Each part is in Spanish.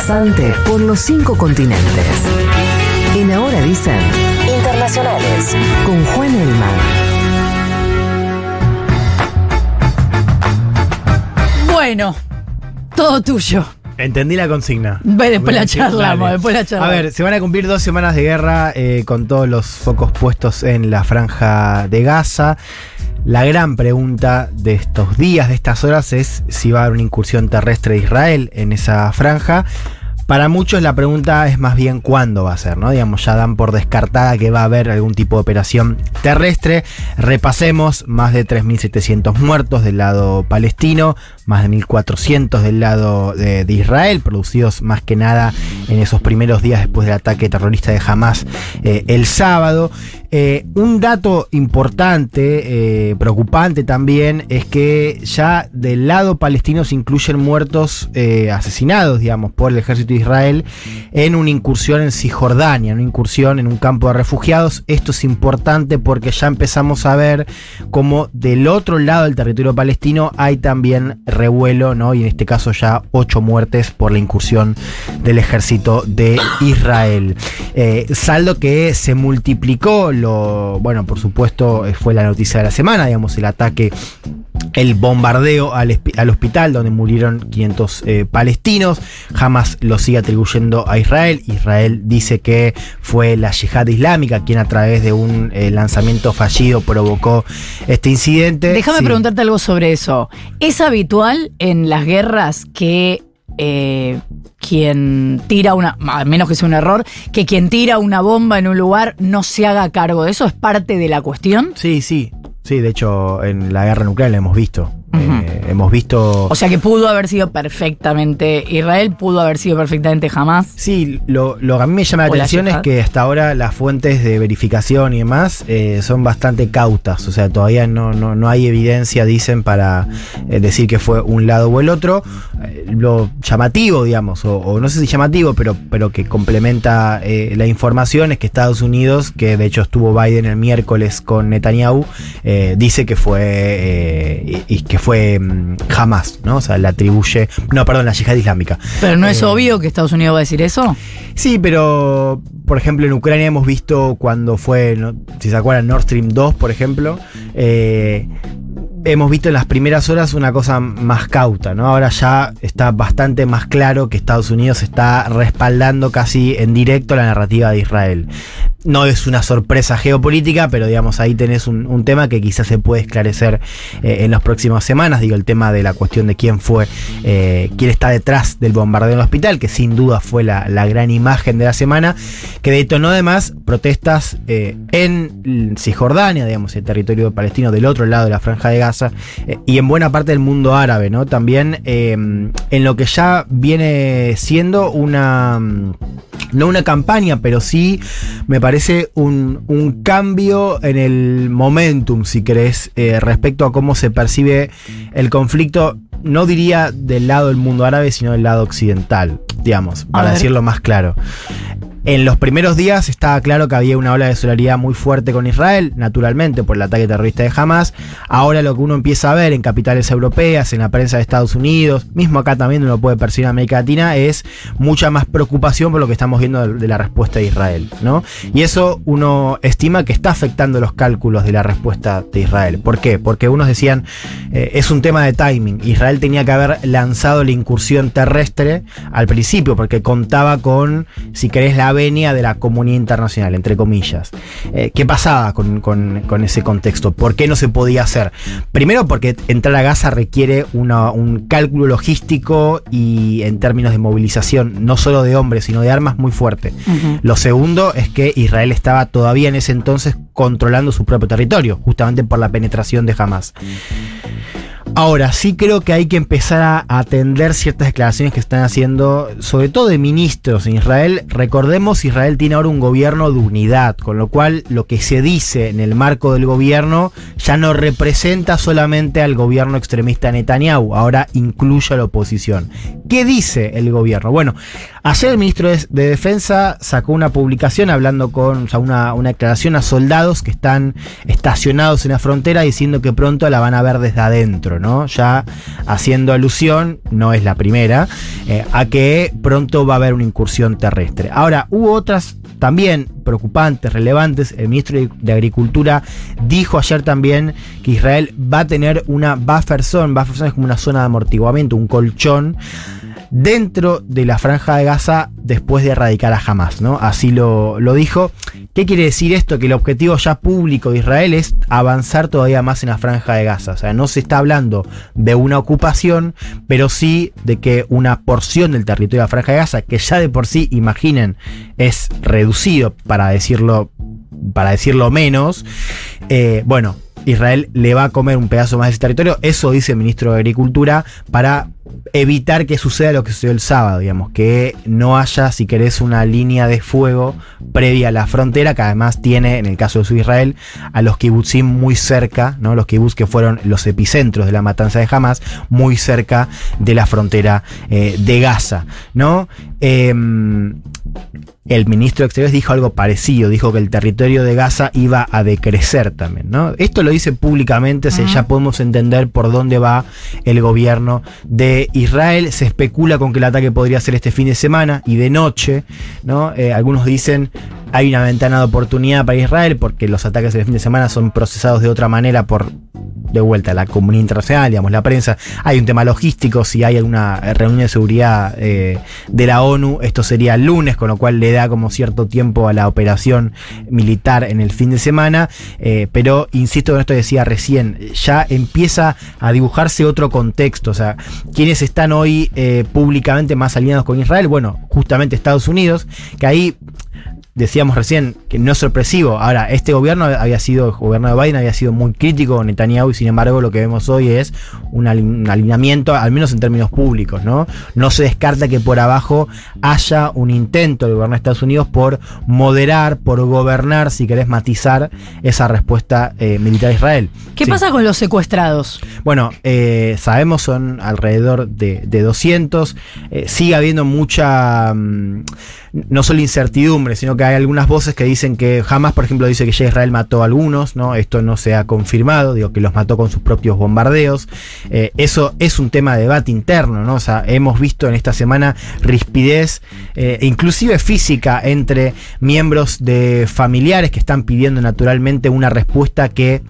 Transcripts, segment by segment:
pasante por los cinco continentes. En Ahora dicen Internacionales con Juan Elman. Bueno, todo tuyo. Entendí la consigna. Ve, después la charlamos, después la charlamos. A ver, se van a cumplir dos semanas de guerra eh, con todos los focos puestos en la franja de Gaza. La gran pregunta de estos días, de estas horas, es si va a haber una incursión terrestre de Israel en esa franja. Para muchos la pregunta es más bien cuándo va a ser, ¿no? Digamos, ya dan por descartada que va a haber algún tipo de operación terrestre. Repasemos, más de 3.700 muertos del lado palestino, más de 1.400 del lado de, Israel, producidos más que nada en esos primeros días después del ataque terrorista de Hamas eh, el sábado. Eh, un dato importante, eh, preocupante también, es que ya del lado palestino se incluyen muertos asesinados, digamos, por el ejército de Israel en una incursión en Cisjordania, una incursión en un campo de refugiados. Esto es importante porque ya empezamos a ver cómo del otro lado del territorio palestino hay también revuelo, ¿no? Y en este caso ya ocho muertes por la incursión del ejército de Israel. Eh, saldo que se multiplicó, lo, bueno, por supuesto, eh, fue la noticia de la semana, digamos, el ataque el bombardeo al, hospital donde murieron 500 eh, palestinos. Hamas lo sigue atribuyendo a Israel. Israel dice que fue la yihad islámica quien a través de un eh, lanzamiento fallido provocó este incidente. Déjame Sí. preguntarte algo sobre eso. ¿Es habitual en las guerras que eh, quien tira una, a menos que sea un error, que quien tira una bomba en un lugar no se haga cargo de eso? ¿Es parte de la cuestión? Sí, sí. Sí, de hecho, en la guerra nuclear lo hemos visto. Eh, hemos visto. O sea que pudo haber sido perfectamente Israel, pudo haber sido perfectamente jamás. Sí, lo, lo que a mí me llama la atención es que hasta ahora las fuentes de verificación y demás eh, son bastante cautas. O sea, todavía no, no, no hay evidencia, dicen, para eh, decir que fue un lado o el otro. Lo llamativo, digamos, o, o no sé si llamativo, pero, pero que complementa la información es que Estados Unidos, que de hecho estuvo Biden el miércoles con Netanyahu, dice que fue y que fue mm, Hamas, ¿no? O sea, le atribuye. No, perdón, la yihad islámica. Pero no es Eh, obvio que Estados Unidos va a decir eso. Sí, pero por ejemplo en Ucrania hemos visto cuando fue, no- si se acuerdan, Nord Stream 2, por ejemplo, eh, hemos visto en las primeras horas una cosa más cauta, ¿no? Ahora ya está bastante más claro que Estados Unidos está respaldando casi en directo la narrativa de Israel. No es una sorpresa geopolítica, pero digamos ahí tenés un, tema que quizás se puede esclarecer eh, en las próximas semanas. Digo, el tema de la cuestión de quién fue, eh, quién está detrás del bombardeo en el hospital, que sin duda fue la, la gran imagen de la semana, que detonó además protestas eh, en Cisjordania, digamos, el territorio palestino del otro lado de la franja de Gaza, y en buena parte del mundo árabe, ¿no? También en lo que ya viene siendo una no una campaña, pero sí me parece un, un cambio en el momentum, si querés, eh, respecto a cómo se percibe el conflicto, no diría del lado del mundo árabe, sino del lado occidental, digamos, para decirlo más claro. En los primeros días estaba claro que había una ola de solidaridad muy fuerte con Israel, naturalmente por el ataque terrorista de Hamas. Ahora lo que uno empieza a ver en capitales europeas, en la prensa de Estados Unidos, mismo acá también uno puede percibir en América Latina, es mucha más preocupación por lo que estamos viendo de, la respuesta de Israel, ¿no? Y eso uno estima que está afectando los cálculos de la respuesta de Israel. ¿Por qué? Porque unos decían eh, es un tema de timing. Israel tenía que haber lanzado la incursión terrestre al principio, porque contaba con, si querés, la venia de la comunidad internacional, entre comillas. Eh, ¿Qué pasaba con, con- con ese contexto? ¿Por qué no se podía hacer? Primero porque entrar a Gaza requiere una- un cálculo logístico y en términos de movilización, no solo de hombres, sino de armas muy fuerte. Lo segundo es que Israel estaba todavía en ese entonces controlando su propio territorio, justamente por la penetración de Hamas. Ahora, sí creo que hay que empezar a atender ciertas declaraciones que están haciendo, sobre todo de ministros en Israel. Recordemos, Israel tiene ahora un gobierno de unidad, con lo cual lo que se dice en el marco del gobierno ya no representa solamente al gobierno extremista Netanyahu, ahora incluye a la oposición. ¿Qué dice el gobierno? Bueno, ayer el ministro de, de Defensa sacó una publicación hablando con, o sea, una, una declaración a soldados que están estacionados en la frontera diciendo que pronto la van a ver desde adentro, ¿no? Ya haciendo alusión, no es la primera, eh, a que pronto va a haber una incursión terrestre. Ahora, hubo otras también preocupantes, relevantes. El ministro de Agricultura dijo ayer también que Israel va a tener una buffer zone. Buffer zone es como una zona de amortiguamiento, un colchón dentro de la franja de Gaza después de erradicar a Hamas, ¿no? Así lo, lo, dijo. ¿Qué quiere decir esto? Que el objetivo ya público de Israel es avanzar todavía más en la franja de Gaza. O sea, no se está hablando de una ocupación, pero sí de que una porción del territorio de la franja de Gaza, que ya de por sí, imaginen, es reducido, para decirlo, para decirlo menos, eh, bueno, Israel le va a comer un pedazo más de ese territorio. Eso dice el ministro de Agricultura para evitar que suceda lo que sucedió el sábado, digamos, que no haya, si querés, una línea de fuego previa a la frontera, que además tiene, en el caso de Israel, a los kibutzim muy cerca, ¿no? Los kibbutz que fueron los epicentros de la matanza de Hamas, muy cerca de la frontera eh, de Gaza, ¿no? Eh, el ministro de Exteriores dijo algo parecido, dijo que el territorio de Gaza iba a decrecer también, ¿no? Esto lo dice públicamente, uh -huh. ya podemos entender por dónde va el gobierno de Israel. Se especula con que el ataque podría ser este fin de semana y de noche, ¿no? Eh, algunos dicen hay una ventana de oportunidad para Israel porque los ataques del fin de semana son procesados de otra manera por de vuelta la comunidad internacional, digamos, la prensa. Hay un tema logístico, si hay alguna reunión de seguridad eh, de la ONU, esto sería el lunes, con lo cual le da como cierto tiempo a la operación militar en el fin de semana. Eh, pero insisto en esto decía recién, ya empieza a dibujarse otro contexto. O sea, quienes están hoy eh, públicamente más alineados con Israel, bueno, justamente Estados Unidos, que ahí decíamos recién que no es sorpresivo. Ahora, este gobierno había sido, el gobierno de Biden había sido muy crítico con Netanyahu y sin embargo lo que vemos hoy es un, alineamiento, al menos en términos públicos, ¿no? No se descarta que por abajo haya un intento del gobierno de Estados Unidos por moderar, por gobernar, si querés matizar esa respuesta eh, militar a Israel. ¿Qué sí. pasa con los secuestrados? Bueno, eh, sabemos son alrededor de, de 200. Eh, sigue habiendo mucha... Mmm, no solo incertidumbre, sino que hay algunas voces que dicen que jamás, por ejemplo, dice que ya Israel mató a algunos, ¿no? Esto no se ha confirmado, digo que los mató con sus propios bombardeos. Eh, eso es un tema de debate interno, ¿no? O sea, hemos visto en esta semana rispidez, eh, inclusive física, entre miembros de familiares que están pidiendo naturalmente una respuesta que,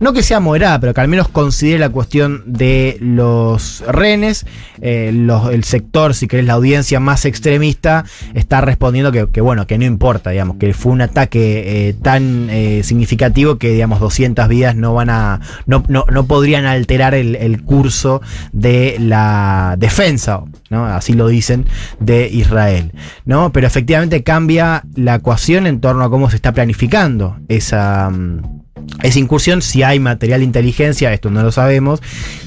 no que sea moderada, pero que al menos considere la cuestión de los rehenes. Eh, los, el sector, si querés, la audiencia más extremista, está respondiendo que, bueno, que no importa, digamos, que fue un ataque eh, tan eh, significativo que, digamos, 200 vidas no van a, no, no, no podrían alterar el, el, curso de la defensa, ¿no? Así lo dicen, de Israel, ¿no? Pero efectivamente cambia la ecuación en torno a cómo se está planificando esa... Um, esa incursión, si hay material de inteligencia, esto no lo sabemos,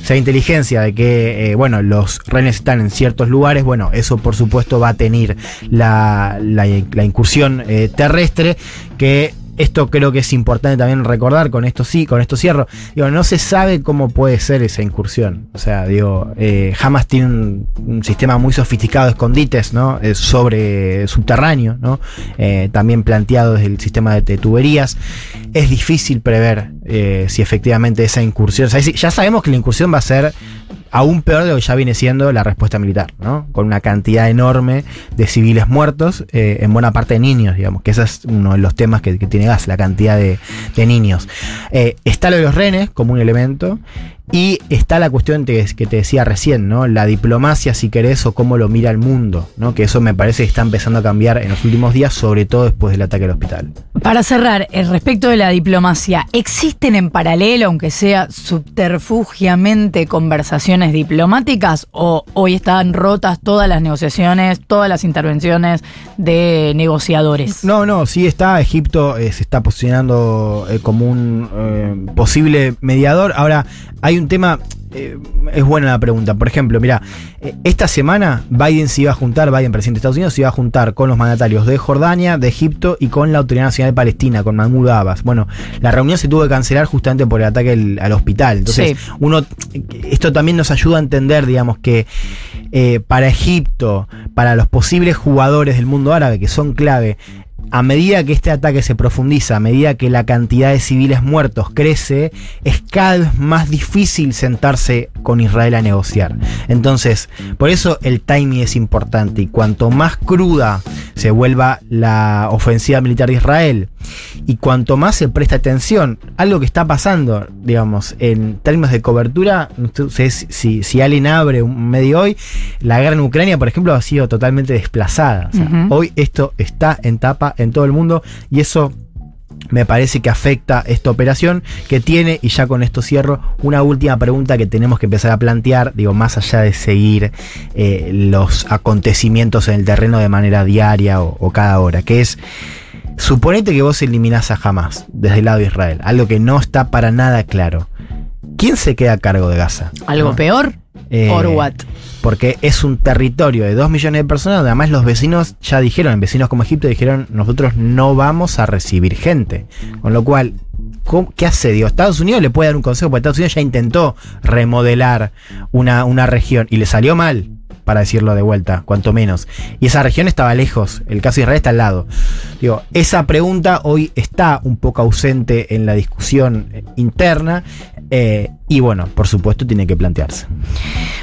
si hay inteligencia de que, eh, bueno, los renes están en ciertos lugares, bueno, eso por supuesto va a tener la, la, la incursión eh, terrestre que esto creo que es importante también recordar, con esto sí, con esto cierro. Digo, no se sabe cómo puede ser esa incursión. O sea, digo, eh, Hamas tiene un, sistema muy sofisticado de escondites, ¿no? Eh, sobre subterráneo, ¿no? Eh, también planteado desde el sistema de, tuberías. Es difícil prever eh, si efectivamente esa incursión. Ya sabemos que la incursión va a ser aún peor de lo que ya viene siendo la respuesta militar, ¿no? Con una cantidad enorme de civiles muertos, eh, en buena parte de niños, digamos, que ese es uno de los temas que, tiene gas, la cantidad de, de niños. Eh, está lo de los renes como un elemento, y está la cuestión que te decía recién, ¿no? La diplomacia, si querés, o cómo lo mira el mundo, ¿no? Que eso me parece que está empezando a cambiar en los últimos días, sobre todo después del ataque al hospital. Para cerrar, respecto de la diplomacia, ¿existen en paralelo, aunque sea subterfugiamente, conversaciones diplomáticas? ¿O hoy están rotas todas las negociaciones, todas las intervenciones de negociadores? No, no, sí está. Egipto eh, se está posicionando eh, como un eh, posible mediador. Ahora, hay un tema, eh, es buena la pregunta. Por ejemplo, mira, eh, esta semana Biden se iba a juntar, Biden, presidente de Estados Unidos, se iba a juntar con los mandatarios de Jordania, de Egipto y con la Autoridad Nacional de Palestina, con Mahmoud Abbas. Bueno, la reunión se tuvo que cancelar justamente por el ataque al, al hospital. Entonces, sí. uno, esto también nos ayuda a entender, digamos, que eh, para Egipto, para los posibles jugadores del mundo árabe que son clave, a medida que este ataque se profundiza, a medida que la cantidad de civiles muertos crece, es cada vez más difícil sentarse con Israel a negociar. Entonces, por eso el timing es importante y cuanto más cruda se vuelva la ofensiva militar de Israel y cuanto más se presta atención, algo que está pasando, digamos, en términos de cobertura, sé si, si alguien abre un medio hoy, la guerra en Ucrania, por ejemplo, ha sido totalmente desplazada. O sea, Ujú. Hoy esto está en tapa en todo el mundo y eso me parece que afecta esta operación que tiene, y ya con esto cierro, una última pregunta que tenemos que empezar a plantear, digo, más allá de seguir eh, los acontecimientos en el terreno de manera diaria o, o cada hora, que es, suponete que vos eliminás a Hamas desde el lado de Israel, algo que no está para nada claro. ¿Quién se queda a cargo de Gaza? ¿Algo ¿No? peor? Eh, ¿Or what? porque es un territorio de 2 millones de personas, donde además los vecinos ya dijeron, vecinos como Egipto dijeron, nosotros no vamos a recibir gente. Con lo cual, ¿cómo- ¿qué hace? Digo, Estados Unidos le puede dar un consejo, porque Estados Unidos ya intentó remodelar una, una región y le salió mal, para decirlo de vuelta, cuanto menos. Y esa región estaba lejos, el caso de Israel está al lado. Digo, esa pregunta hoy está un poco ausente en la discusión eh, interna. eh, y bueno, por supuesto, tiene que plantearse.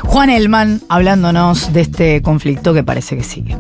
Juan Elman hablándonos de este conflicto que parece que sigue.